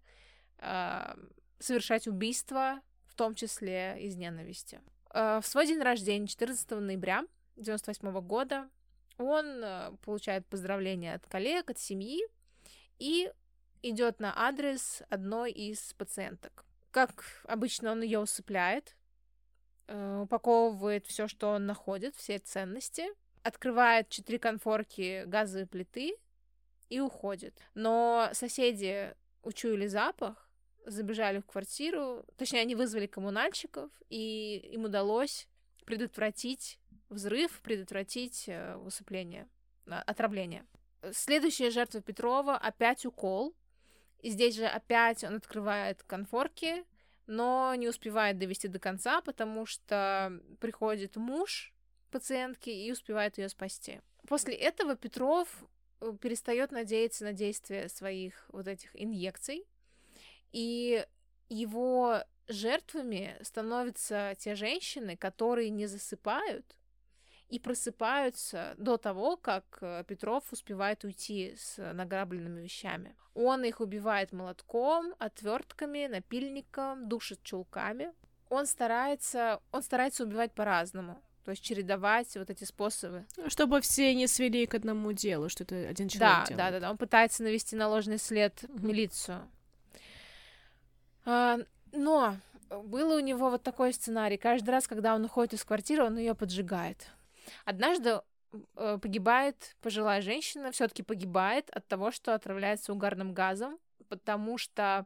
A: э, совершать убийства, в том числе из ненависти. Э, в свой день рождения, 14 ноября 98 года, он э, получает поздравления от коллег, от семьи и идет на адрес одной из пациенток. Как обычно, он ее усыпляет, э, упаковывает все, что он находит, все ценности, открывает четыре конфорки газовой плиты и уходит. Но соседи учуяли запах, забежали в квартиру, точнее, они вызвали коммунальщиков, и им удалось предотвратить взрыв, предотвратить э, усыпление, а, отравление. Следующая жертва Петрова опять укол, и здесь же опять он открывает конфорки, но не успевает довести до конца, потому что приходит муж пациентки и успевает ее спасти. После этого Петров э, перестает надеяться на действие своих вот этих инъекций, и его жертвами становятся те женщины, которые не засыпают и просыпаются до того, как э, Петров успевает уйти с награбленными вещами. Он их убивает молотком, отвертками, напильником, душит чулками. Он старается, он старается убивать по-разному. То есть чередовать вот эти способы.
B: Чтобы все не свели к одному делу, что это один человек
A: Да,
B: делает.
A: да, да, да. Он пытается навести на ложный след
B: Мгм.
A: милицию. А, но было у него вот такой сценарий. Каждый раз, когда он уходит из квартиры, он ее поджигает. Однажды э, погибает пожилая женщина, все-таки погибает от того, что отравляется угарным газом, потому что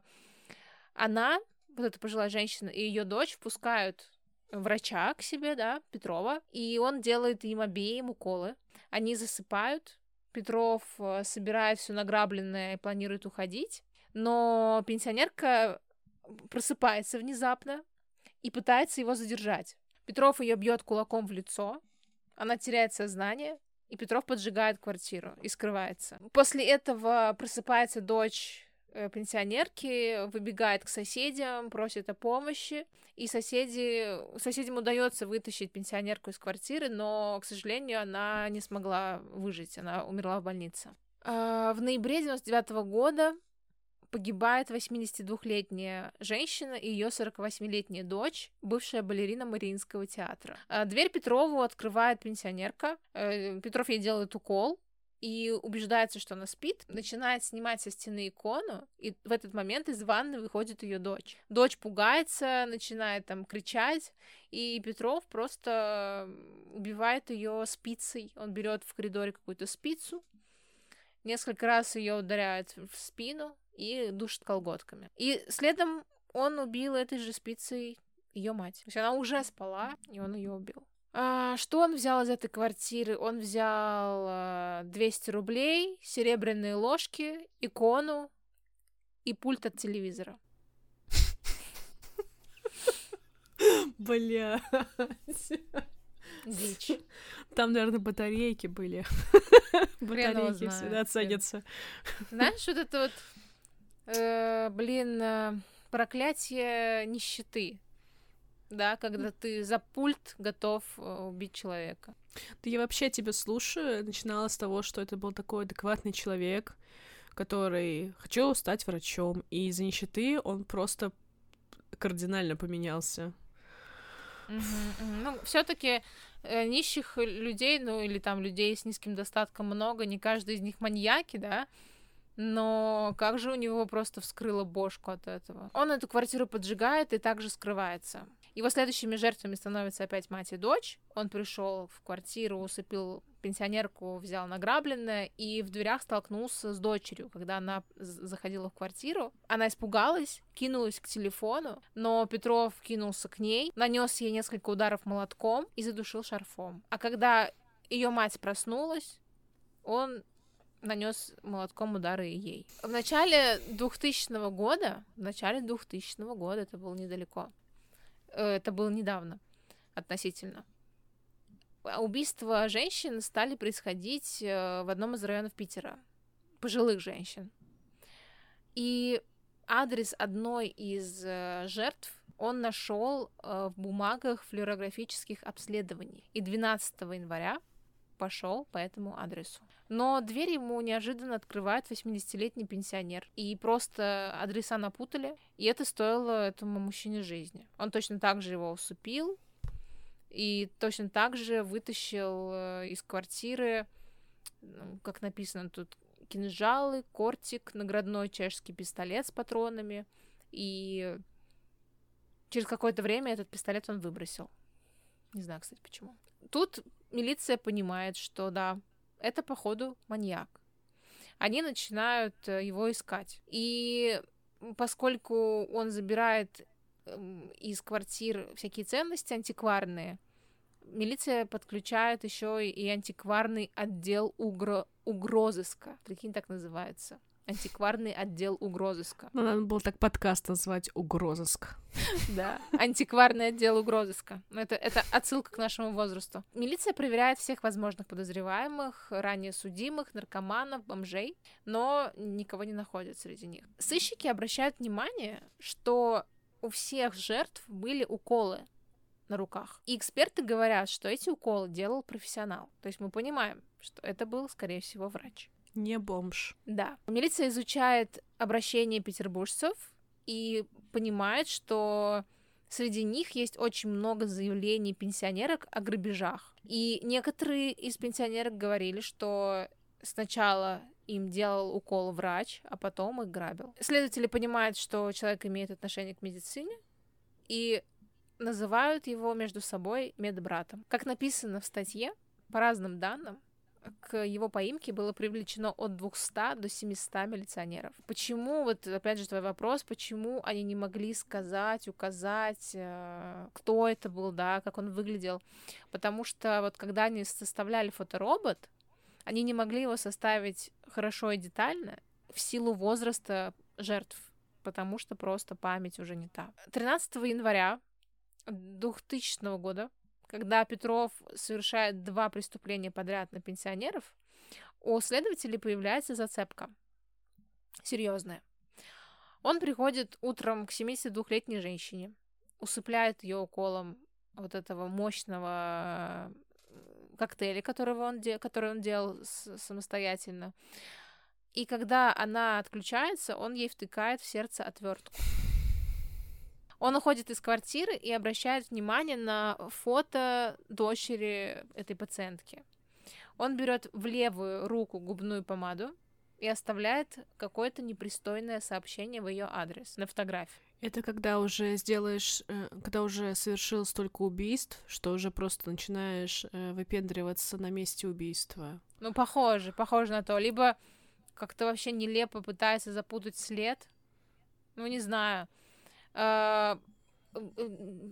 A: она, вот эта пожилая женщина и ее дочь впускают врача к себе, да, Петрова, и он делает им обеим уколы. Они засыпают. Петров э, собирает все награбленное и планирует уходить, но пенсионерка просыпается внезапно и пытается его задержать. Петров ее бьет кулаком в лицо, она теряет сознание, и Петров поджигает квартиру и скрывается. После этого просыпается дочь э, пенсионерки, выбегает к соседям, просит о помощи, и соседи, соседям удается вытащить пенсионерку из квартиры, но, к сожалению, она не смогла выжить, она умерла в больнице. А, В ноябре 99 года погибает 82-летняя женщина и ее 48-летняя дочь, бывшая балерина Мариинского театра. А, Дверь Петрову открывает пенсионерка. Э, Петров ей делает укол и убеждается, что она спит, начинает снимать со стены икону, и в этот момент из ванны выходит ее дочь. Дочь пугается, начинает там кричать, и Петров просто убивает ее спицей. Он берет в коридоре какую-то спицу, несколько раз ее ударяет в спину и душит колготками. И следом он убил этой же спицей ее мать. То есть она уже спала, и он ее убил. А, что он взял из этой квартиры? Он взял а, 200 рублей, серебряные ложки, икону и пульт от телевизора.
B: Бля.
A: Дичь.
B: Там, наверное, батарейки были. Батарейки всегда ценятся.
A: Знаешь, вот это вот, э, блин, э, проклятие нищеты. Да, когда ты за пульт готов э, убить человека.
B: Да я вообще тебя слушаю. Начинала с того, что это был такой адекватный человек, который хочу стать врачом. И из-за нищеты он просто кардинально поменялся.
A: Мгм, мгм. Ну, все-таки нищих людей, ну или там людей с низким достатком много, не каждый из них маньяки, да, но как же у него просто вскрыло бошку от этого. Он эту квартиру поджигает и также скрывается. Его следующими жертвами становятся опять мать и дочь. Он пришел в квартиру, усыпил пенсионерку, взял награбленное и в дверях столкнулся с дочерью, когда она заходила в квартиру. Она испугалась, кинулась к телефону, но Петров кинулся к ней, нанес ей несколько ударов молотком и задушил шарфом. А когда ее мать проснулась, он нанес молотком удары ей. В начале 2000 года, в начале 2000 года, это было недалеко, э, это было недавно относительно, убийства женщин стали происходить э, в одном из районов Питера, пожилых женщин. И адрес одной из э, жертв он нашел э, в бумагах флюорографических обследований. И 12 января пошел по этому адресу. Но дверь ему неожиданно открывает 80-летний пенсионер. И просто адреса напутали, и это стоило этому мужчине жизни. Он точно так же его усыпил, и точно так же вытащил э, из квартиры, ну, как написано тут, кинжалы, кортик, наградной чешский пистолет с патронами. И через какое-то время этот пистолет он выбросил. Не знаю, кстати, почему. Тут милиция понимает, что да, это, походу, маньяк. Они начинают э, его искать. И поскольку он забирает из квартир всякие ценности антикварные, милиция подключает еще и антикварный отдел угро... угрозыска. Прикинь, так называется. Антикварный отдел угрозыска.
B: Ну, надо было так подкаст назвать «Угрозыск».
A: Да, антикварный отдел угрозыска. Ну, Это, это отсылка к нашему возрасту. Милиция проверяет всех возможных подозреваемых, ранее судимых, наркоманов, бомжей, но никого не находят среди них. Сыщики обращают внимание, что у всех жертв были уколы на руках. И эксперты говорят, что эти уколы делал профессионал. То есть мы понимаем, что это был, скорее всего, врач.
B: Не бомж.
A: Да. Милиция изучает обращение петербуржцев и понимает, что среди них есть очень много заявлений пенсионерок о грабежах. И некоторые из пенсионерок говорили, что сначала им делал укол врач, а потом их грабил. Следователи понимают, что человек имеет отношение к медицине, и называют его между собой медбратом. Как написано в статье, по разным данным, к его поимке было привлечено от 200 до 700 милиционеров. Почему, вот опять же твой вопрос, почему они не могли сказать, указать, э, кто это был, да, как он выглядел? Потому что вот когда они составляли фоторобот, они не могли его составить хорошо и детально в силу возраста жертв, потому что просто память уже не та. 13 января 2000 года когда Петров совершает два преступления подряд на пенсионеров, у следователей появляется зацепка. Серьезная. Он приходит утром к 72-летней женщине, усыпляет ее уколом вот этого мощного коктейля, которого он де- который он делал самостоятельно. И когда она отключается, он ей втыкает в сердце отвертку. Он уходит из квартиры и обращает внимание на фото дочери этой пациентки. Он берет в левую руку губную помаду и оставляет какое-то непристойное сообщение в ее адрес на фотографии.
B: Это когда уже сделаешь, э, когда уже совершил столько убийств, что уже просто начинаешь э, выпендриваться на месте убийства.
A: Ну, похоже, похоже на то. Либо как-то вообще нелепо пытается запутать след. Ну, не знаю. А,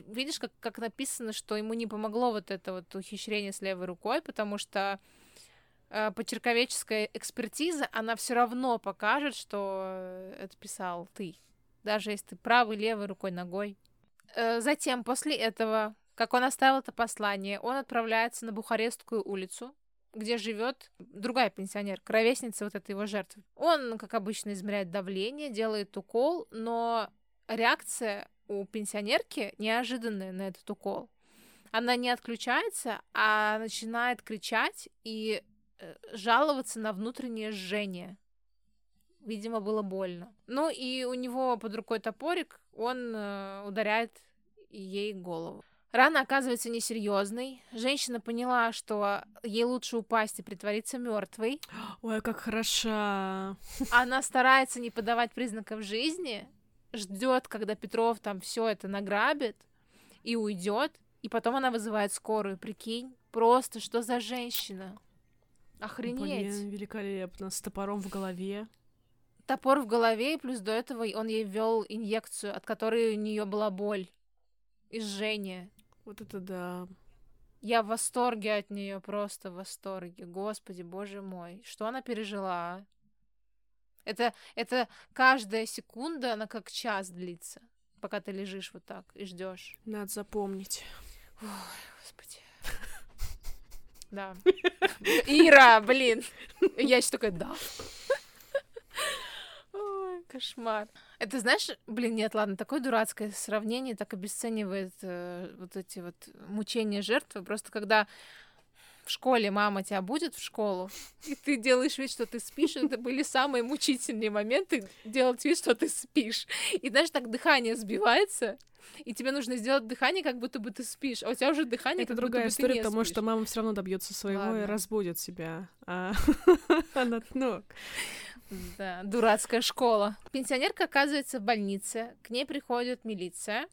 A: видишь, как, как написано, что ему не помогло вот это вот ухищрение с левой рукой, потому что э, почерковеческая экспертиза, она все равно покажет, что это писал ты, даже если ты правой, левой рукой, ногой. Э, затем, после этого, как он оставил это послание, он отправляется на Бухарестскую улицу, где живет другая пенсионерка, ровесница вот этой его жертвы. Он, как обычно, измеряет давление, делает укол, но реакция у пенсионерки неожиданная на этот укол. Она не отключается, а начинает кричать и э, жаловаться на внутреннее жжение. Видимо, было больно. Ну и у него под рукой топорик, он э, ударяет ей голову. Рана оказывается несерьезной. Женщина поняла, что ей лучше упасть и притвориться мертвой.
B: Ой, как хороша.
A: Она старается не подавать признаков жизни, ждет, когда Петров там все это награбит и уйдет, и потом она вызывает скорую, прикинь, просто что за женщина? Охренеть.
B: Блин, великолепно, с топором в голове.
A: Топор в голове, и плюс до этого он ей ввел инъекцию, от которой у нее была боль и жжение.
B: Вот это да.
A: Я в восторге от нее, просто в восторге. Господи, боже мой, что она пережила? А? Это, это каждая секунда, она как час длится, пока ты лежишь вот так и ждешь.
B: Надо запомнить.
A: Ой, господи. Да. Ира, блин. Я еще такая, да. Кошмар. Это знаешь, блин, нет, ладно, такое дурацкое сравнение так обесценивает э, вот эти вот мучения жертвы. Просто когда в школе мама тебя будет в школу, и ты делаешь вид, что ты спишь, это были самые мучительные моменты делать вид, что ты спишь. И знаешь, так дыхание сбивается, и тебе нужно сделать дыхание, как будто бы ты спишь, а у тебя уже дыхание,
B: Это
A: как
B: другая
A: будто бы
B: история,
A: ты не
B: потому
A: спишь.
B: что мама все равно добьется своего и
A: Ладно.
B: разбудит себя. А она, ну,
A: Да, дурацкая школа. Пенсионерка оказывается в больнице, к ней приходит милиция,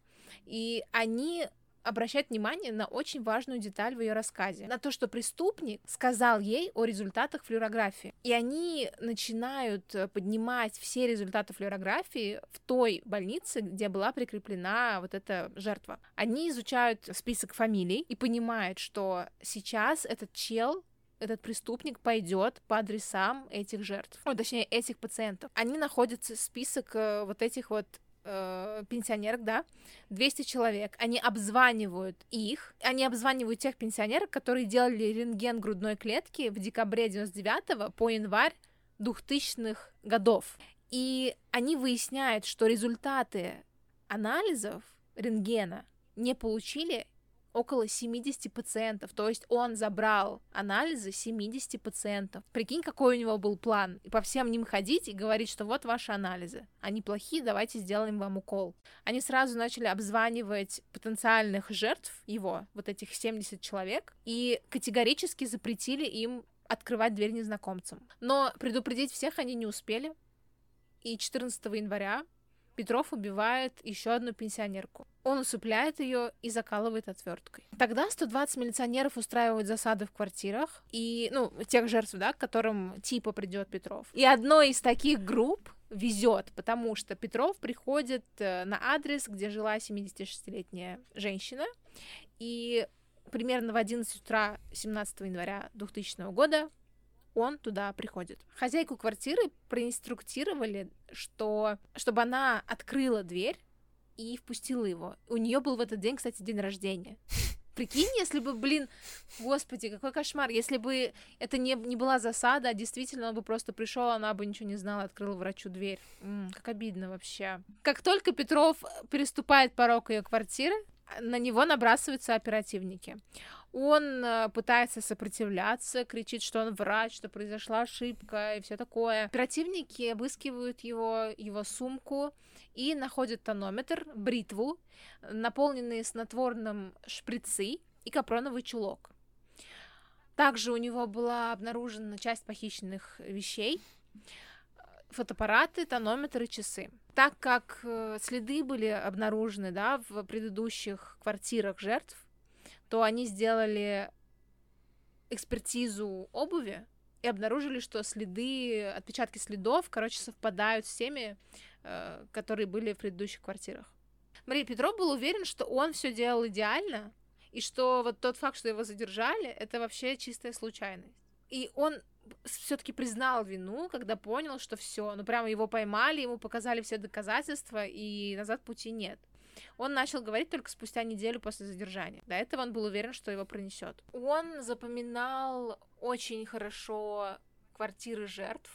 A: и они обращают внимание на очень важную деталь в ее рассказе. На то, что преступник сказал ей о результатах флюорографии. И они начинают э, поднимать все результаты флюорографии в той больнице, где была прикреплена вот эта жертва. Они изучают список фамилий и понимают, что сейчас этот чел этот преступник пойдет по адресам этих жертв, о, точнее, этих пациентов. Они находятся список э, вот этих вот э, пенсионерок, да, 200 человек. Они обзванивают их, они обзванивают тех пенсионерок, которые делали рентген грудной клетки в декабре 99 по январь 2000-х годов. И они выясняют, что результаты анализов рентгена не получили около 70 пациентов. То есть он забрал анализы 70 пациентов. Прикинь, какой у него был план. И по всем ним ходить и говорить, что вот ваши анализы. Они плохие, давайте сделаем вам укол. Они сразу начали обзванивать потенциальных жертв его, вот этих 70 человек, и категорически запретили им открывать дверь незнакомцам. Но предупредить всех они не успели. И 14 января Петров убивает еще одну пенсионерку. Он усыпляет ее и закалывает отверткой. Тогда 120 милиционеров устраивают засады в квартирах и, ну, тех жертв, да, к которым типа придет Петров. И одной из таких групп везет, потому что Петров приходит э, на адрес, где жила 76-летняя женщина, и примерно в 11 утра 17 января 2000 года он туда приходит. Хозяйку квартиры проинструктировали, что чтобы она открыла дверь и впустила его. У нее был в этот день, кстати, день рождения. Прикинь, если бы, блин, господи, какой кошмар, если бы это не, не была засада, а действительно он бы просто пришел, она бы ничего не знала, открыла врачу дверь. М-м, как обидно вообще. Как только Петров переступает порог ее квартиры, на него набрасываются оперативники. Он э, пытается сопротивляться, кричит, что он врач, что произошла ошибка и все такое. Оперативники обыскивают его, его сумку и находят тонометр, бритву, наполненные снотворным шприцы и капроновый чулок. Также у него была обнаружена часть похищенных вещей, фотоаппараты, тонометры, часы. Так как э, следы были обнаружены да, в предыдущих квартирах жертв, то они сделали экспертизу обуви и обнаружили, что следы, отпечатки следов, короче, совпадают с теми, э, которые были в предыдущих квартирах. Мария Петров был уверен, что он все делал идеально, и что вот тот факт, что его задержали, это вообще чистая случайность. И он все-таки признал вину, когда понял, что все, ну прямо его поймали, ему показали все доказательства, и назад пути нет. Он начал говорить только спустя неделю после задержания. До этого он был уверен, что его пронесет. Он запоминал очень хорошо квартиры жертв,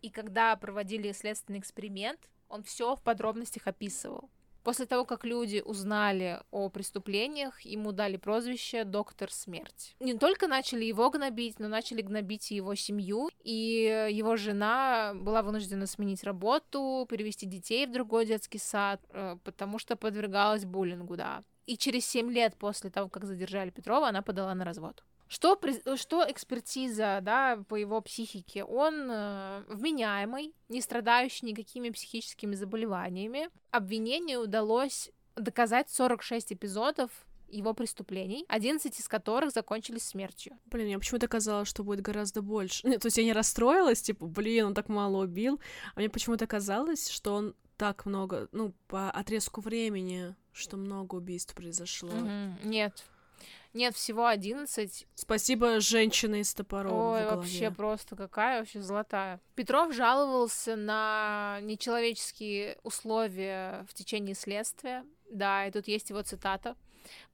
A: и когда проводили следственный эксперимент, он все в подробностях описывал. После того, как люди узнали о преступлениях, ему дали прозвище «Доктор Смерть». Не только начали его гнобить, но начали гнобить и его семью, и его жена была вынуждена сменить работу, перевести детей в другой детский сад, э, потому что подвергалась буллингу, да. И через 7 лет после того, как задержали Петрова, она подала на развод. Что, что экспертиза, да, по его психике? Он э, вменяемый, не страдающий никакими психическими заболеваниями. Обвинению удалось доказать 46 эпизодов его преступлений, 11 из которых закончились смертью.
B: Блин, я почему-то казалось, что будет гораздо больше. Нет, то есть я не расстроилась, типа, блин, он так мало убил, а мне почему-то казалось, что он так много, ну, по отрезку времени, что много убийств произошло.
A: Mm-hmm. Нет, нет, всего 11.
B: Спасибо женщина из топором.
A: Ой, вообще просто какая вообще золотая. Петров жаловался на нечеловеческие условия в течение следствия. Да, и тут есть его цитата.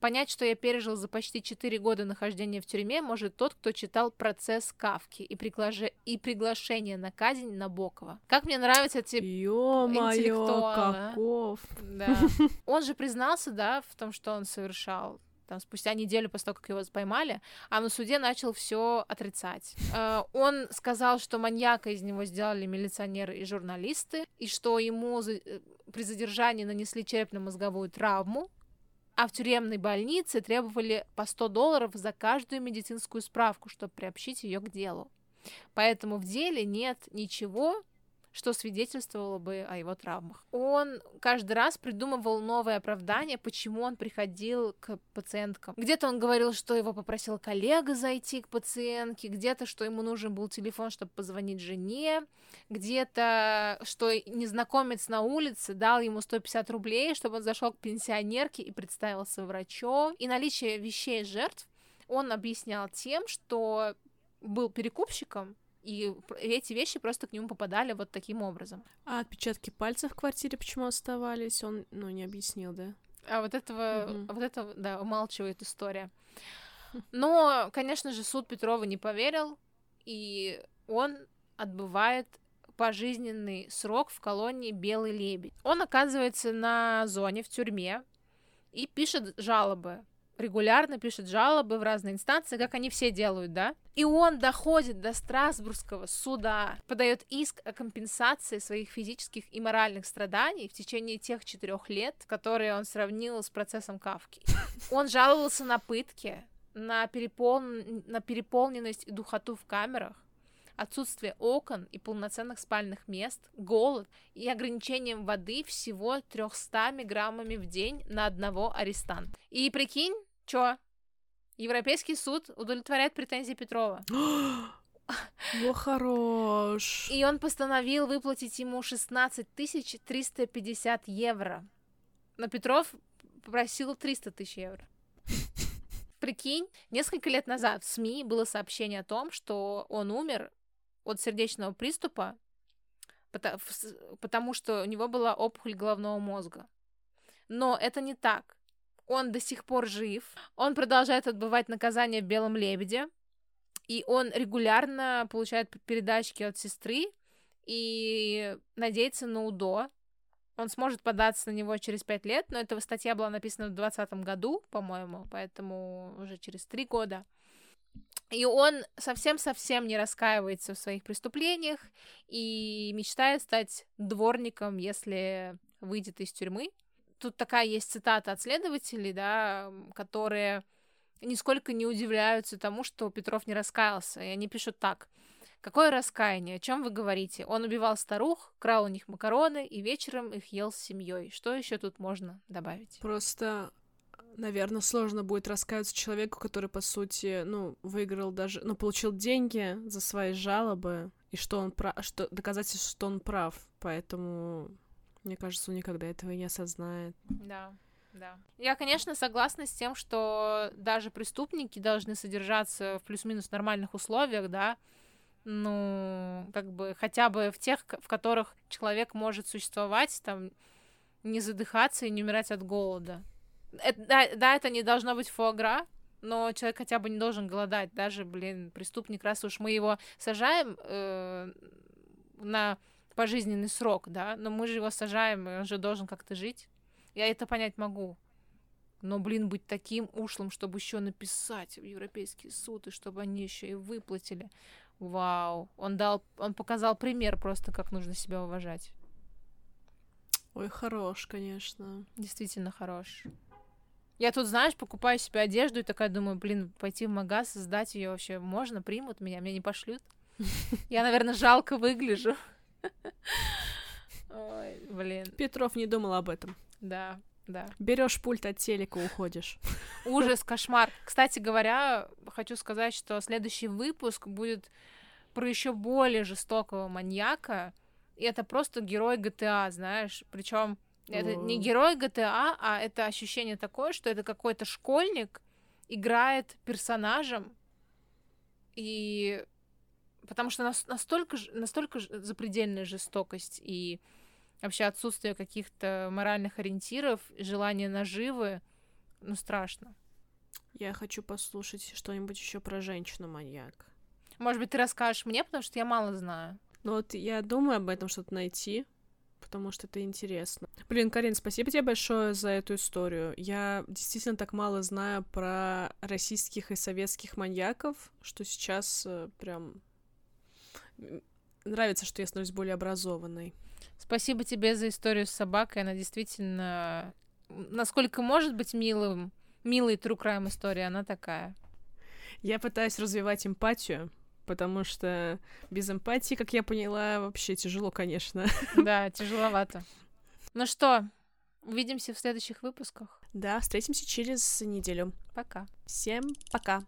A: Понять, что я пережил за почти 4 года нахождения в тюрьме, может тот, кто читал «Процесс Кавки» и, приглаже... и приглашение на казнь Набокова. Как мне нравятся эти
B: Ё-моё, каков.
A: Да. Он же признался, да, в том, что он совершал там, спустя неделю после того, как его поймали, а на суде начал все отрицать. Э, он сказал, что маньяка из него сделали милиционеры и журналисты, и что ему э, при задержании нанесли черепно-мозговую травму, а в тюремной больнице требовали по 100 долларов за каждую медицинскую справку, чтобы приобщить ее к делу. Поэтому в деле нет ничего, что свидетельствовало бы о его травмах. Он каждый раз придумывал новое оправдание, почему он приходил к пациенткам. Где-то он говорил, что его попросил коллега зайти к пациентке, где-то, что ему нужен был телефон, чтобы позвонить жене, где-то, что незнакомец на улице дал ему 150 рублей, чтобы он зашел к пенсионерке и представился врачом. И наличие вещей жертв он объяснял тем, что был перекупщиком, и эти вещи просто к нему попадали вот таким образом.
B: А отпечатки пальцев в квартире почему оставались? Он, ну, не объяснил, да?
A: А вот этого, угу. вот это, да, умалчивает история. Но, конечно же, суд Петрова не поверил, и он отбывает пожизненный срок в колонии Белый лебедь. Он оказывается на зоне в тюрьме и пишет жалобы регулярно пишет жалобы в разные инстанции, как они все делают, да? И он доходит до Страсбургского суда, подает иск о компенсации своих физических и моральных страданий в течение тех четырех лет, которые он сравнил с процессом Кавки. Он жаловался на пытки, на, перепол... на переполненность и духоту в камерах, отсутствие окон и полноценных спальных мест, голод и ограничением воды всего 300 граммами в день на одного арестанта. И прикинь, Чё? Европейский суд удовлетворяет претензии Петрова.
B: Во хорош.
A: И он постановил выплатить ему 16 350 евро. Но Петров попросил 300 тысяч евро. Прикинь, несколько лет назад в СМИ было сообщение о том, что он умер от сердечного приступа, потому что у него была опухоль головного мозга. Но это не так он до сих пор жив, он продолжает отбывать наказание в «Белом лебеде», и он регулярно получает передачки от сестры и надеется на УДО. Он сможет податься на него через пять лет, но эта статья была написана в 2020 году, по-моему, поэтому уже через три года. И он совсем-совсем не раскаивается в своих преступлениях и мечтает стать дворником, если выйдет из тюрьмы тут такая есть цитата от следователей, да, которые нисколько не удивляются тому, что Петров не раскаялся. И они пишут так. Какое раскаяние? О чем вы говорите? Он убивал старух, крал у них макароны и вечером их ел с семьей. Что еще тут можно добавить?
B: Просто, наверное, сложно будет раскаяться человеку, который, по сути, ну, выиграл даже, ну, получил деньги за свои жалобы, и что он прав, что доказательство, что он прав. Поэтому мне кажется, он никогда этого не осознает.
A: Да. Да. Я, конечно, согласна с тем, что даже преступники должны содержаться в плюс-минус нормальных условиях, да, ну, как бы хотя бы в тех, в которых человек может существовать, там, не задыхаться и не умирать от голода. Это, да, да, это не должно быть фуагра, но человек хотя бы не должен голодать. Даже, блин, преступник, раз уж мы его сажаем э, на пожизненный срок, да, но мы же его сажаем, и он же должен как-то жить. Я это понять могу. Но, блин, быть таким ушлым, чтобы еще написать в Европейский суд, и чтобы они еще и выплатили. Вау. Он дал, он показал пример просто, как нужно себя уважать.
B: Ой, хорош, конечно.
A: Действительно хорош. Я тут, знаешь, покупаю себе одежду и такая думаю, блин, пойти в магаз, сдать ее вообще можно, примут меня, меня не пошлют. Я, наверное, жалко выгляжу. Ой, блин.
B: Петров не думал об этом.
A: Да, да.
B: Берешь пульт от телека, уходишь.
A: Ужас, кошмар. Кстати говоря, хочу сказать, что следующий выпуск будет про еще более жестокого маньяка. И это просто герой GTA, знаешь. Причем это не герой GTA, а это ощущение такое, что это какой-то школьник играет персонажем, и потому что настолько, настолько запредельная жестокость и вообще отсутствие каких-то моральных ориентиров, желание наживы, ну, страшно.
B: Я хочу послушать что-нибудь еще про женщину-маньяк.
A: Может быть, ты расскажешь мне, потому что я мало знаю.
B: Ну вот я думаю об этом что-то найти, потому что это интересно. Блин, Карин, спасибо тебе большое за эту историю. Я действительно так мало знаю про российских и советских маньяков, что сейчас э, прям нравится, что я становлюсь более образованной.
A: Спасибо тебе за историю с собакой. Она действительно, насколько может быть милым, милой true crime история, она такая.
B: Я пытаюсь развивать эмпатию, потому что без эмпатии, как я поняла, вообще тяжело, конечно.
A: Да, тяжеловато. Ну что, увидимся в следующих выпусках.
B: Да, встретимся через неделю.
A: Пока.
B: Всем пока.